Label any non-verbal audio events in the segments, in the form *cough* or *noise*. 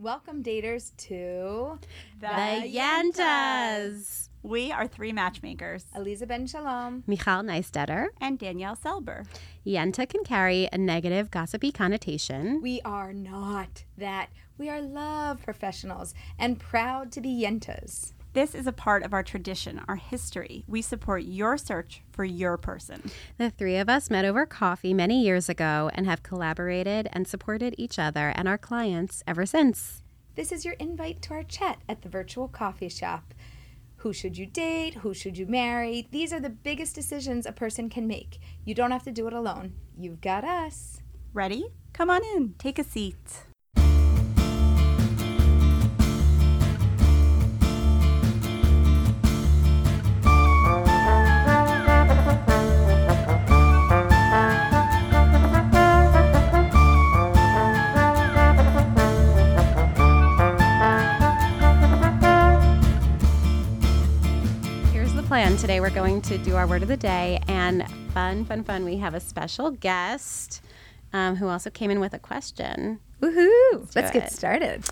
Welcome, daters, to The Yentas. We are three matchmakers. Aleeza Ben Shalom. Michal Neistetter. And Danielle Selber. Yenta can carry a negative, gossipy connotation. We are not that. We are love professionals and proud to be yentas. This is a part of our tradition, our history. We support your search for your person. The three of us met over coffee many years ago and have collaborated and supported each other and our clients ever since. This is your invite to our chat at the virtual coffee shop. Who should you date? Who should you marry? These are the biggest decisions a person can make. You don't have to do it alone. You've got us. Ready? Come on in, take a seat. Plan. Today we're going to do our word of the day and fun, fun, fun. We have a special guest um, who also came in with a question. Woohoo! do Let's get started.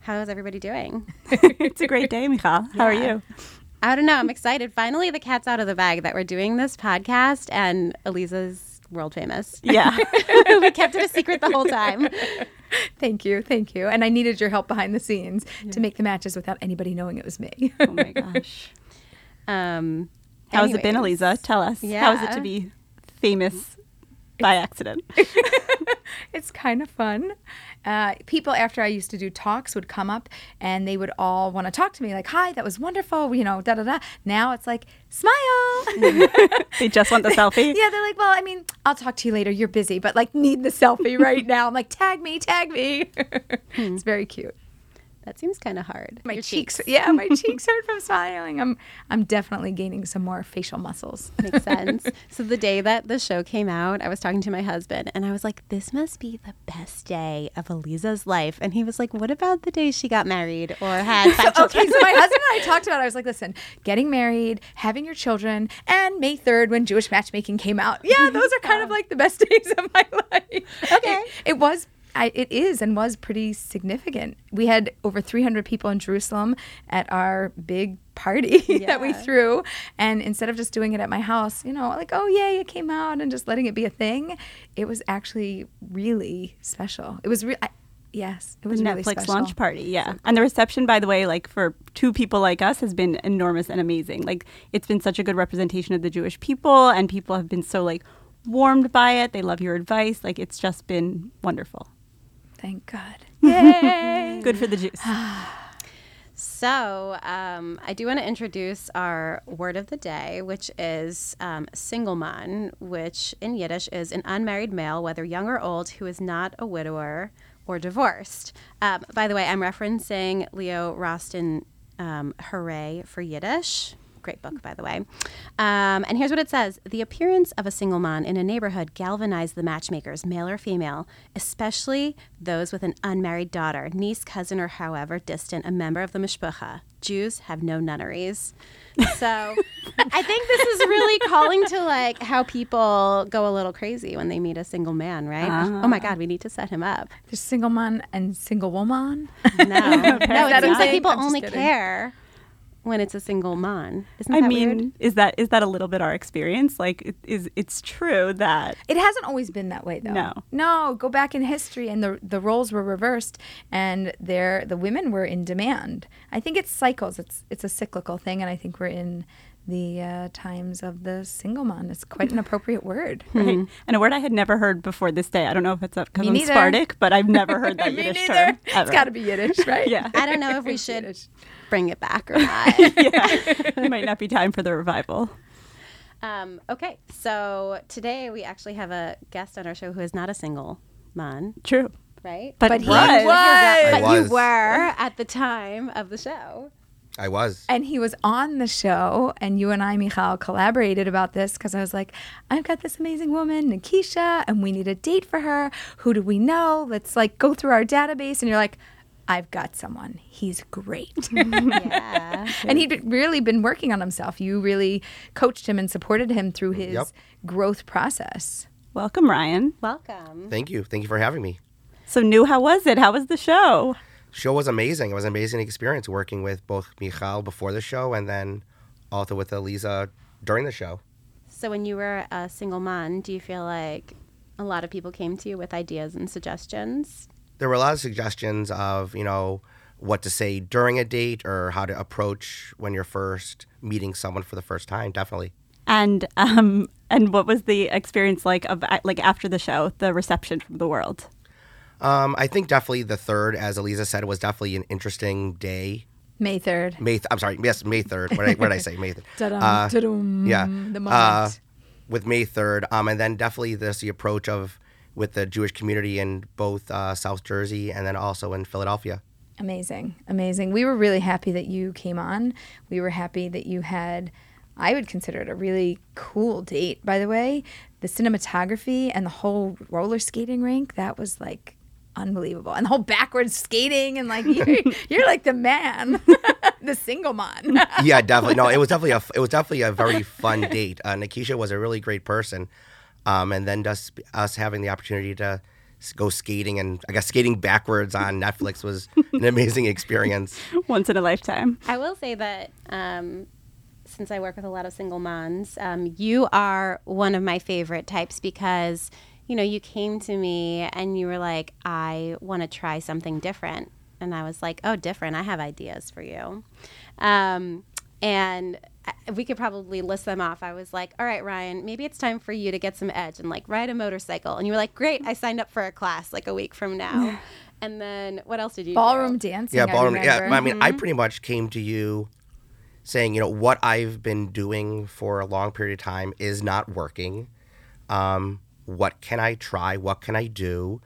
How is everybody doing? *laughs* it's a great day, Michal. How are you? I don't know. I'm excited. Finally, the cat's out of the bag that we're doing this podcast, and Aleeza's world famous. Yeah. *laughs* we kept it a secret the whole time. *laughs* Thank you, thank you. And I needed your help behind the scenes to make the matches without anybody knowing it was me. oh my gosh. Um, How has it been. Aleeza? Tell us. Yeah. How is it to be famous by accident? *laughs* it's kind of fun. Uh, people after I used to do talks would come up and they would all want to talk to me, like, "Hi, that was wonderful," you know, da da da. Now it's like, smile. *laughs* they just want the selfie? *laughs* yeah, they're like, "Well, I mean, I'll talk to you later. You're busy, but like, need the selfie right now." I'm like, "Tag me, tag me." it's very cute. That seems kind of hard. My Your cheeks, yeah, my *laughs* cheeks hurt from smiling. I'm, I'm definitely gaining some more facial muscles. *laughs* Makes sense. so the day that the show came out, I was talking to my husband and I was like, this must be the best day of Aleeza's life. And he was like, what about the day she got married or *laughs* had five children? Okay, so my husband and I talked about it. I was like, listen, getting married, having your children, and May 3rd when Jewish matchmaking came out. Yeah, those are kind of like the best days of my life. Okay. It, it was. I, it is and was pretty significant. We had over 300 people in Jerusalem at our big party *laughs* that we threw. And instead of just doing it at my house, you know, like, oh, yay, it came out and just letting it be a thing, it was actually really special. It was, re- I, yes, it was the really Netflix special. launch party, yeah. And the reception, by the way, like for two people like us, has been enormous and amazing. Like it's been such a good representation of the Jewish people, and people have been so like warmed by it. They love your advice. Like it's just been wonderful. Thank God. Yay! Good for the Jews. *sighs* So, um, I do want to introduce our word of the day, which is um, singlemon, which in Yiddish is an unmarried male, whether young or old, who is not a widower or divorced. Um, by the way, I'm referencing Leo Rosten, um, Hooray for Yiddish. Great book, by the way. Um, and here's what it says The appearance of a single man in a neighborhood galvanized the matchmakers, male or female, especially those with an unmarried daughter, niece, cousin, or however distant a member of the mishpucha. Jews have no nunneries. So *laughs* I think this is really calling to like how people go a little crazy when they meet a single man, right? Oh my God, we need to set him up. There's single man and single woman. No, *laughs* no, it seems like people I'm only care when it's a single man. Isn't I that mean, weird? is that is that a little bit our experience? Like, it is it's true that It hasn't always been that way, though. No. no. Go back in history, and the the roles were reversed, and there the women were in demand. I think it's cycles. It's it's a cyclical thing, and I think we're in the uh, times of the single man. It's quite an appropriate word. *laughs* right? And a word I had never heard before this day. I don't know if it's because Me I'm neither. Sephardic, but I've never heard that *laughs* Me Yiddish neither. term. It's ever. got to be Yiddish, right? *laughs* Yeah. I don't know if we should Yiddish. bring it back or not. yeah, it might not be time for the revival. um, okay, so today we actually have a guest on our show who is not a single man, True, right? but, But he was. was. But you were at the time of the show. I was. And he was on the show, and you and I, Michal, collaborated about this because I was like, I've got this amazing woman, Nikisha, and we need a date for her. Who do we know? Let's like go through our database. And you're like, I've got someone. He's great. *laughs* Yeah. and he'd really been working on himself. You really coached him and supported him through his Yep. growth process. Welcome, Ryan. Welcome. Thank you. Thank you for having me. So, new, how was it? How was the show? Show was amazing. It was an amazing experience working with both Michal before the show and then also with Aleeza during the show. So when you were a singlemon, do you feel like a lot of people came to you with ideas and suggestions? There were a lot of suggestions of, you know, what to say during a date or how to approach when you're first meeting someone for the first time, definitely. And um and what was the experience like of like after the show, the reception from the world? Um, I think definitely the third, as Aleeza said, was definitely an interesting day. May 3rd. May, th- I'm sorry, yes, May 3rd. What did I, what did I say? May 3rd. *laughs* Uh, yeah. The moment. Uh, with May 3rd. Um, and then definitely this the approach of with the Jewish community in both uh, South Jersey and then also in Philadelphia. Amazing. Amazing. We were really happy that you came on. We were happy that you had, I would consider it a really cool date, by the way. The cinematography and the whole roller skating rink, that was like unbelievable. And the whole backwards skating and like *laughs* you're, you're like the man, *laughs* the single man. *laughs* yeah, definitely. No, it was definitely a it was definitely a very fun date. Uh, Nikisha was a really great person, um, and then just us having the opportunity to go skating and I guess skating backwards on Netflix was an amazing experience. Once in a lifetime. I will say that um, since I work with a lot of singlemons, um, you are one of my favorite types because you know you came to me and you were like, I want to try something different, and I was like, Oh, different! I have ideas for you, um, and. We could probably list them off. I was like, "All right, Ryan, maybe it's time for you to get some edge and like ride a motorcycle." And you were like, "Great! I signed up for a class like a week from now." *laughs* and then what else did you do? Ballroom dancing. Yeah, I ballroom. Yeah. I mean, I pretty much came to you saying, you know, what I've been doing for a long period of time is not working. Um, what can I try? What can I do?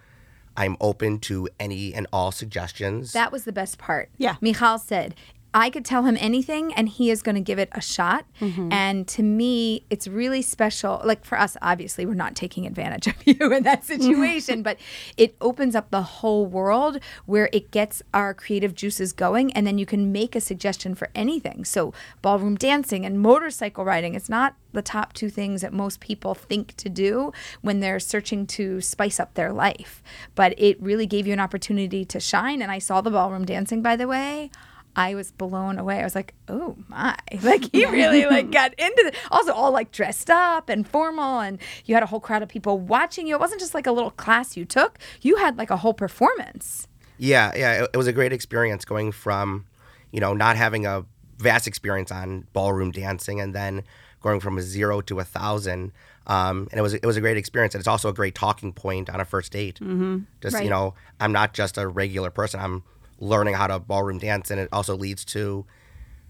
I'm open to any and all suggestions. That was the best part. Yeah. Michal said, I could tell him anything and he is going to give it a shot. Mm-hmm. And to me, it's really special. Like for us, obviously, we're not taking advantage *laughs* of you in that situation, *laughs* but it opens up the whole world where it gets our creative juices going. And then you can make a suggestion for anything. So, ballroom dancing and motorcycle riding, it's not the top two things that most people think to do when they're searching to spice up their life. But it really gave you an opportunity to shine. And I saw the ballroom dancing, by the way. I was blown away. I was like, "Oh my!" *laughs* Like he really like *laughs* got into it. Also, all like dressed up and formal, and you had a whole crowd of people watching you. It wasn't just like a little class you took. You had like a whole performance. Yeah, yeah, it, it was a great experience going from, you know, not having a vast experience on ballroom dancing and then going from a zero to a thousand. Um, and it was it was a great experience, and it's also a great talking point on a first date. Mm-hmm. Just Right. you know, I'm not just a regular person. I'm learning how to ballroom dance, and it also leads to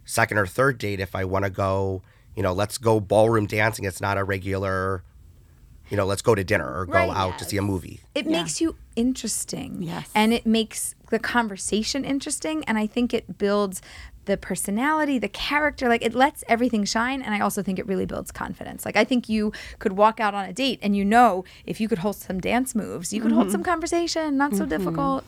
second or third date if I want to go. You know, let's go ballroom dancing. It's not a regular. You know, let's go to dinner or go Right. out to see a movie. It makes you interesting. Yes. And it makes the conversation interesting. And I think it builds the personality, the character. Like it lets everything shine. And I also think it really builds confidence. Like I think you could walk out on a date and you know if you could hold some dance moves, you could hold mm-hmm. some conversation, not so mm-hmm. difficult.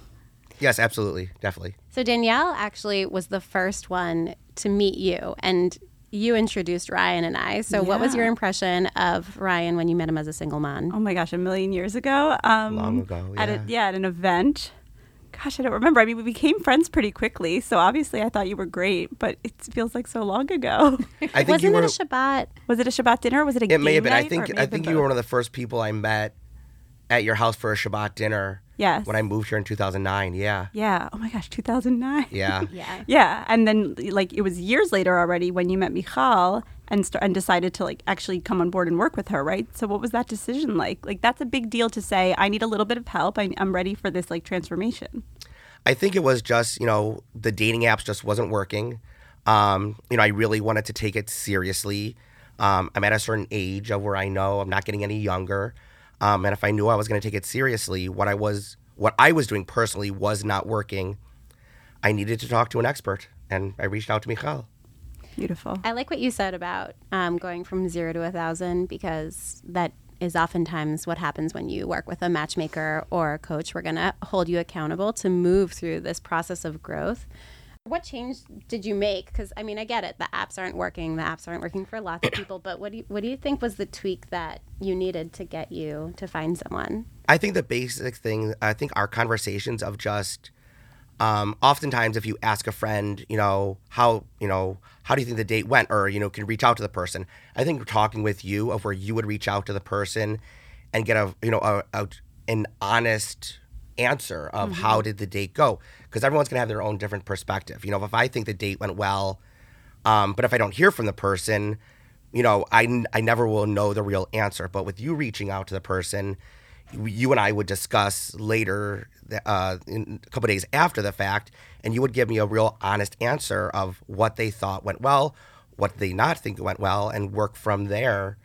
Yes, absolutely, definitely. So Danielle actually was the first one to meet you, and you introduced Ryan and I. So what was your impression of Ryan when you met him as a single man? Oh my gosh, a million years ago. Um, Long ago, At a, yeah. yeah, at an event. Gosh, I don't remember. I mean, we became friends pretty quickly, so obviously I thought you were great, but it feels like so long ago. *laughs* I think Wasn't you were. it a Shabbat? was it a Shabbat dinner? Or was it a It may have been. I night, or think I think been you were one of the first people I met at your house for a Shabbat dinner. Yes. When I moved here in 2009. Yeah. Yeah. Oh my gosh, 2009. Yeah. *laughs* Yeah. Yeah, and then like it was years later already when you met Michal and st- and decided to like actually come on board and work with her, right? So what was that decision like? Like that's a big deal to say. I need a little bit of help. I, I'm ready for this like transformation. I think it was just you know the dating apps just wasn't working. Um, you know, I really wanted to take it seriously. Um, I'm at a certain age of where I know I'm not getting any younger, um, and if I knew I was going to take it seriously, what I was what I was doing personally was not working. I needed to talk to an expert, and I reached out to Michal. Beautiful. I like what you said about um, going from zero to a thousand because that is oftentimes what happens when you work with a matchmaker or a coach. We're going to hold you accountable to move through this process of growth. What change did you make? Because I mean, I get it. The apps aren't working. The apps aren't working for lots of *coughs* people. But what do you what do you think was the tweak that you needed to get you to find someone? I think the basic thing, I think our conversations of just, um, oftentimes if you ask a friend, you know, how, you know, how do you think the date went or, you know, can reach out to the person. I think talking with you of where you would reach out to the person and get a, you know, a, a an honest answer of how did the date go because everyone's going to have their own different perspective. You know, if I think the date went well, um, but if I don't hear from the person, you know, I, n- I never will know the real answer. But with you reaching out to the person, you- you and I would discuss later, uh, in a couple days after the fact, and you would give me a real honest answer of what they thought went well, what they not think went well, and work from there,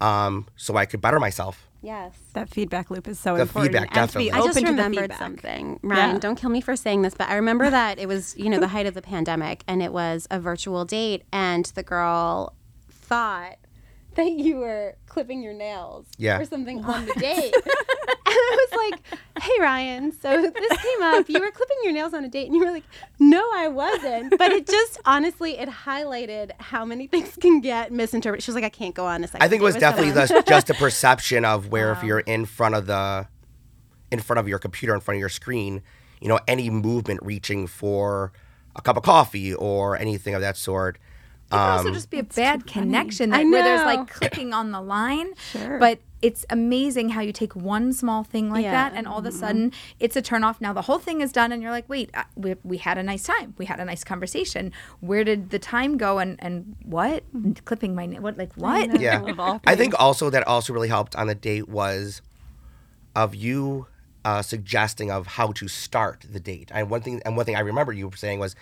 um, so I could better myself. Yes. That feedback loop is so The important. feedback, and to definitely. I just remembered something. Ryan, Yeah. don't kill me for saying this, but I remember *laughs* that it was, you know, the height of the pandemic and it was a virtual date and the girl thought that you were clipping your nails Yeah. or something on the date. *laughs* and I was like, hey, Ryan, so this came up. You were clipping your nails on a date. And you were like, no, I wasn't. But it just, honestly, it highlighted how many things can get misinterpreted. She was like, I can't go on a second I think it was definitely someone. the, just a perception of where if you're in front of the, in front of your computer, in front of your screen, you know, any movement reaching for a cup of coffee or anything of that sort. It could also Um, just be a bad connection I that, where there's like *coughs* clicking on the line. Sure. But it's amazing how you take one small thing like Yeah. that and all of a sudden it's a turn off. Now the whole thing is done and you're like, wait, uh, we, we had a nice time. We had a nice conversation. Where did the time go and, and what? And clipping my, na- what, like what? yeah. I think also that also really helped on the date was of you uh, suggesting of how to start the date. And one thing, and one thing I remember you saying was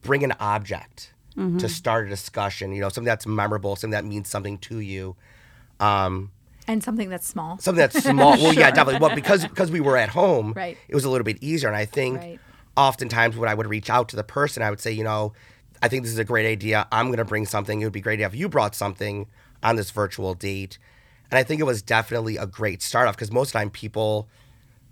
bring an object to start a discussion. You know, something that's memorable, something that means something to you. Um, And something that's small. something that's small. Well, *laughs* yeah, definitely. Well, because because we were at home, Right. it was a little bit easier. And I think Right. oftentimes when I would reach out to the person, I would say, you know, I think this is a great idea. I'm going to bring something. It would be great if you brought something on this virtual date. And I think it was definitely a great start off because most of the time people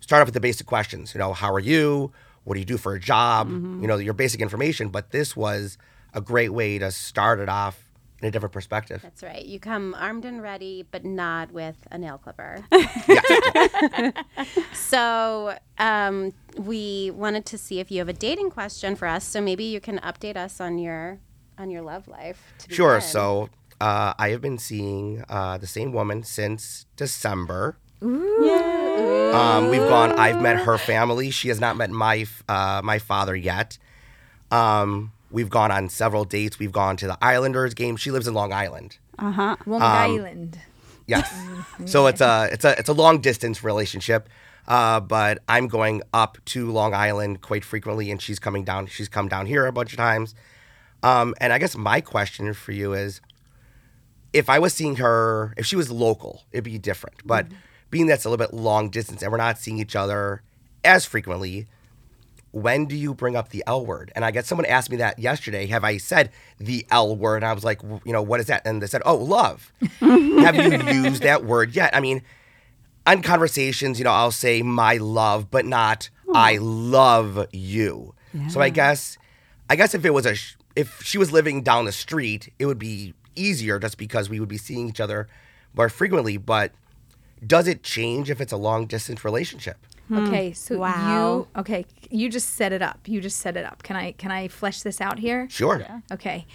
start off with the basic questions. You know, how are you? What do you do for a job? You know, your basic information. But this was a great way to start it off in a different perspective. That's right. You come armed and ready, but not with a nail clipper. *laughs* *laughs* so um, we wanted to see if you have a dating question for us. So maybe you can update us on your on your love life. to Sure. begin. So uh, I have been seeing uh, the same woman since December. Um, we've gone. I've met her family. She has not met my uh, my father yet. Um, we've gone on several dates. We've gone to the Islanders game. She lives in Long Island. Uh huh. Long Um, Island. Yes. *laughs* so it's a it's a it's a long distance relationship. Uh, but I'm going up to Long Island quite frequently, and she's coming down. She's come down here a bunch of times. Um, and I guess my question for you is, if I was seeing her, if she was local, it'd be different. But being that's a little bit long distance, and we're not seeing each other as frequently, when do you bring up the L word? And I guess someone asked me that yesterday. Have I said the L word? And I was like, you know, what is that? And they said, oh, love. *laughs* Have you used that word yet? I mean, on conversations, you know, I'll say my love, but not I love you. So I guess, I guess if it was a, sh- if she was living down the street, it would be easier just because we would be seeing each other more frequently. But does it change if it's a long distance relationship? Okay, so Wow. you okay, you just set it up. You just set it up. Can I can I flesh this out here? Sure. Okay.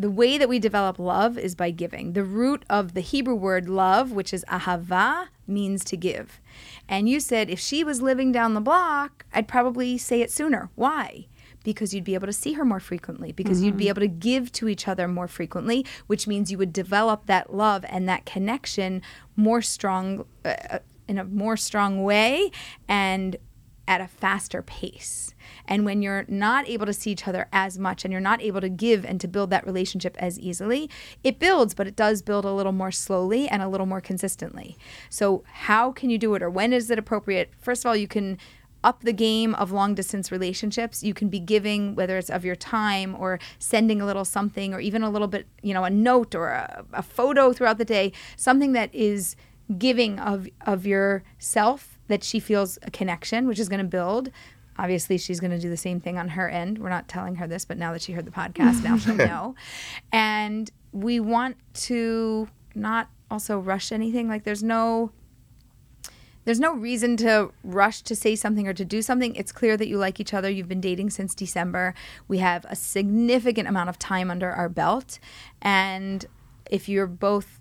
The way that we develop love is by giving. The root of the Hebrew word love, which is ahava, means to give. And you said if she was living down the block, I'd probably say it sooner. Why? Because you'd be able to see her more frequently, because you'd be able to give to each other more frequently, which means you would develop that love and that connection more strong, uh, uh, in a more strong way and at a faster pace. And when you're not able to see each other as much and you're not able to give and to build that relationship as easily, it builds, but it does build a little more slowly and a little more consistently. So, how can you do it or when is it appropriate? First of all, you can up the game of long distance relationships. You can be giving, whether it's of your time or sending a little something or even a little bit, you know, a note or a, a photo throughout the day, something that is giving of of yourself that she feels a connection, which is going to build. Obviously, she's going to do the same thing on her end. We're not telling her this, but now that she heard the podcast, now she'll *laughs* know. And we want to not also rush anything. Like there's no there's no reason to rush to say something or to do something. It's clear that you like each other. You've been dating since December. We have a significant amount of time under our belt. And if you're both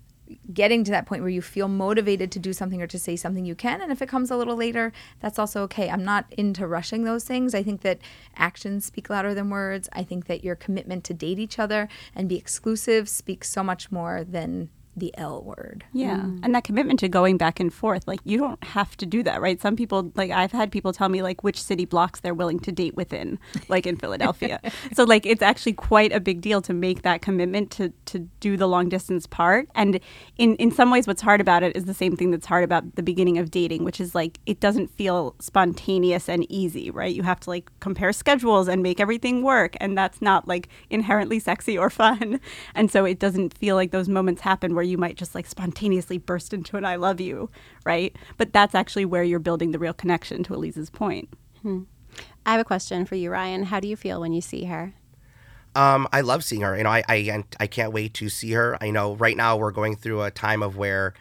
getting to that point where you feel motivated to do something or to say something you can. And if it comes a little later that's also okay. I'm not into rushing those things. I think that actions speak louder than words. I think that your commitment to date each other and be exclusive speaks so much more than the L word. Yeah. Mm. And that commitment to going back and forth, like you don't have to do that, right? Some people, like I've had people tell me like which city blocks they're willing to date within, *laughs* like in Philadelphia. *laughs* so like it's actually quite a big deal to make that commitment to to do the long distance part. And in in some ways what's hard about it is the same thing that's hard about the beginning of dating, which is like it doesn't feel spontaneous and easy, right? You have to like compare schedules and make everything work and that's not like inherently sexy or fun. *laughs* And so it doesn't feel like those moments happen where you might just like spontaneously burst into an I love you, right? But that's actually where you're building the real connection to Aleeza's point. I have a question for you, Ryan. How do you feel when you see her? Um, I love seeing her. You know, I, I I can't wait to see her. I know right now we're going through a time of where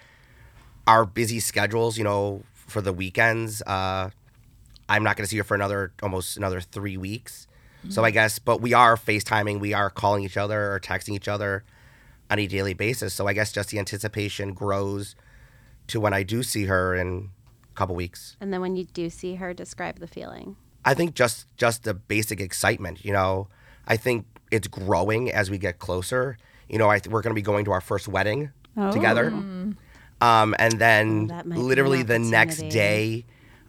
our busy schedules, you know, for the weekends, uh, I'm not going to see her for another almost another three weeks. So I guess, but we are FaceTiming, we are calling each other or texting each other on a daily basis. So I guess just the anticipation grows to when I do see her in a couple weeks. And then when you do see her, describe the feeling. I think just just the basic excitement. You know, I think it's growing as we get closer. You know, I th- we're going to be going to our first wedding together, um, and then Oh, that an literally the next day,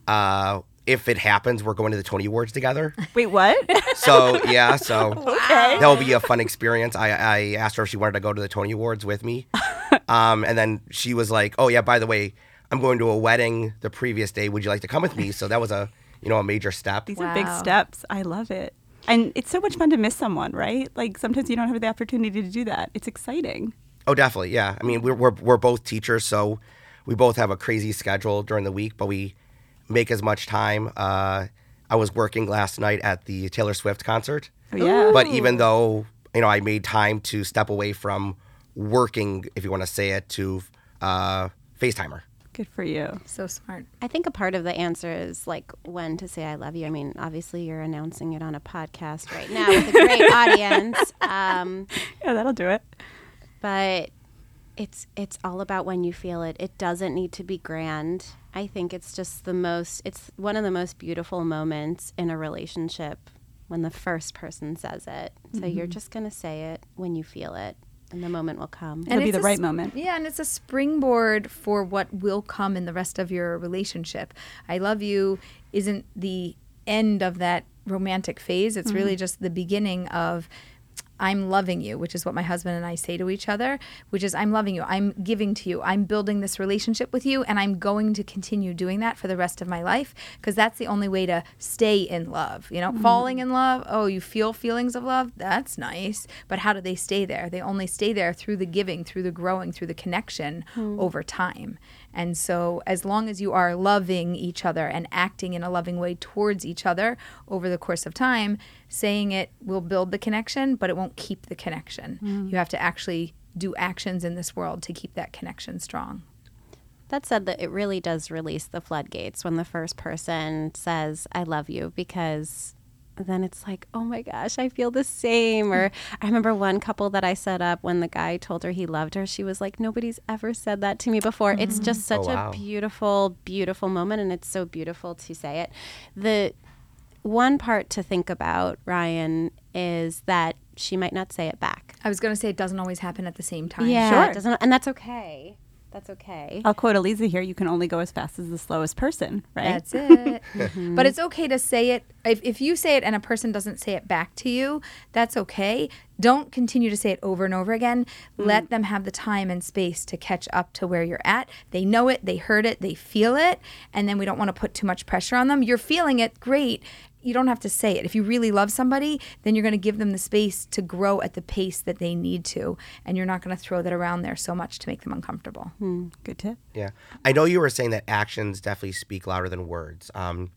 uh, if it happens, we're going to the Tony Awards together. Wait, what? So yeah, so *laughs* okay. that will be a fun experience. I, I asked her if she wanted to go to the Tony Awards with me, *laughs* um, and then she was like, "Oh yeah, by the way, I'm going to a wedding the previous day. Would you like to come with me?" So that was a you know a major step. These are big steps. I love it. And it's so much fun to miss someone, right? Like sometimes you don't have the opportunity to do that. It's exciting. Oh, definitely. Yeah. I mean, we're, we're, we're both teachers, so we both have a crazy schedule during the week, but we make as much time. Uh, I was working last night at the Taylor Swift concert, Oh, yeah. but even though, you know, I made time to step away from working, if you want to say it, to uh, FaceTime her. Good for you. So smart. I think a part of the answer is like when to say I love you. I mean, obviously you're announcing it on a podcast right now with a great *laughs* audience. Um, Yeah, that'll do it. but it's it's all about when you feel it. It doesn't need to be grand. I think it's just the most it's one of the most beautiful moments in a relationship when the first person says it. So you're mm-hmm. just going to say it when you feel it and the moment will come. And It'll be the a right s- moment. Yeah, and it's a springboard for what will come in the rest of your relationship. I love you isn't the end of that romantic phase. It's really mm-hmm. just the beginning of I'm loving you, which is what my husband and I say to each other, which is I'm loving you. I'm giving to you. I'm building this relationship with you and I'm going to continue doing that for the rest of my life because that's the only way to stay in love. You know, mm-hmm. falling in love, oh, you feel feelings of love, that's nice, but how do they stay there? They only stay there through the giving, through the growing, through the connection hmm. over time. And so, as long as you are loving each other and acting in a loving way towards each other over the course of time, saying it will build the connection, but it won't keep the connection. Mm. You have to actually do actions in this world to keep that connection strong. That said, that it really does release the floodgates when the first person says, I love you, because then it's like, oh my gosh, I feel the same. Or I remember one couple that I set up when the guy told her he loved her, she was like, nobody's ever said that to me before. It's just mm-hmm. oh, such Oh, wow. a beautiful, beautiful moment, and it's so beautiful to say it. The one part to think about, Ryan, is that she might not say it back. I was going to say it doesn't always happen at the same time. Yeah, Sure. it doesn't, and that's okay. That's okay. I'll quote Aleeza here you can only go as fast as the slowest person, right? That's it. *laughs* But it's okay to say it. If, if you say it and a person doesn't say it back to you, that's okay. Don't continue to say it over and over again. Mm. Let them have the time and space to catch up to where you're at. They know it, they heard it, they feel it, and then we don't want to put too much pressure on them. You're feeling it, great. You don't have to say it. If you really love somebody, then you're going to give them the space to grow at the pace that they need to, and you're not going to throw that around there so much to make them uncomfortable. Good tip. Yeah. I know you were saying that actions definitely speak louder than words. Um,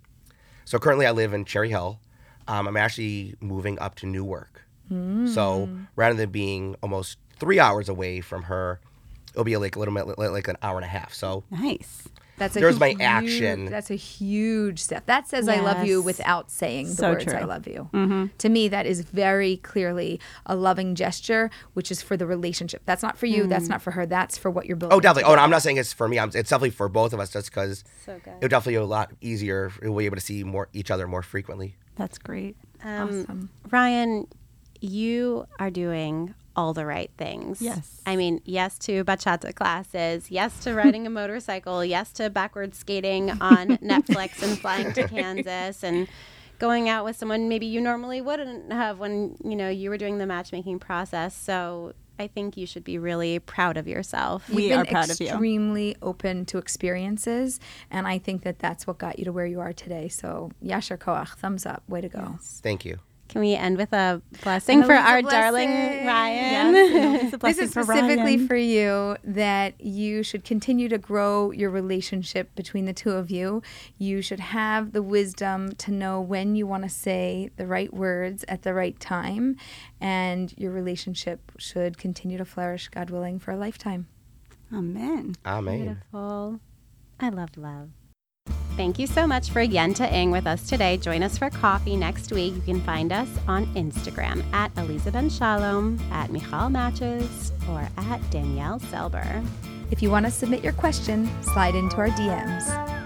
so currently I live in Cherry Hill. Um, I'm actually moving up to Newark. So rather than being almost three hours away from her, it'll be like a little bit like an hour and a half. So Nice. That's a There's my action. That's a huge step. That says I love you without saying the So words true. I love you. To me, that is very clearly a loving gesture, which is for the relationship. That's not for you. That's not for her. That's for what you're building. Oh, definitely. Oh, and I'm not saying it's for me. I'm, it's definitely for both of us, just because So it would definitely be a lot easier. We'll be able to see more each other more frequently. That's great. Um, Awesome. Ryan, you are doing all the right things. Yes. I mean, yes to bachata classes, yes to riding a motorcycle, yes to backward skating on *laughs* Netflix and flying to Kansas and going out with someone maybe you normally wouldn't have when, you know, you were doing the matchmaking process. So I think you should be really proud of yourself. We You've are been proud of you. Extremely open to experiences, and I think that that's what got you to where you are today. So, yasher koach, thumbs up, way to go. Thank you. Can we end with a blessing for our blessing. darling Ryan? Yes, *laughs* This is for specifically Ryan. for you that you should continue to grow your relationship between the two of you. You should have the wisdom to know when you want to say the right words at the right time, and your relationship should continue to flourish, God willing, for a lifetime. Amen. Amen. Beautiful. I love love. Thank you so much for Yenta Ing with us today. Join us for coffee next week. You can find us on Instagram at Aleeza Ben Shalom, at Michal Matches, or at Danielle Selber. If you want to submit your question, slide into our DMs.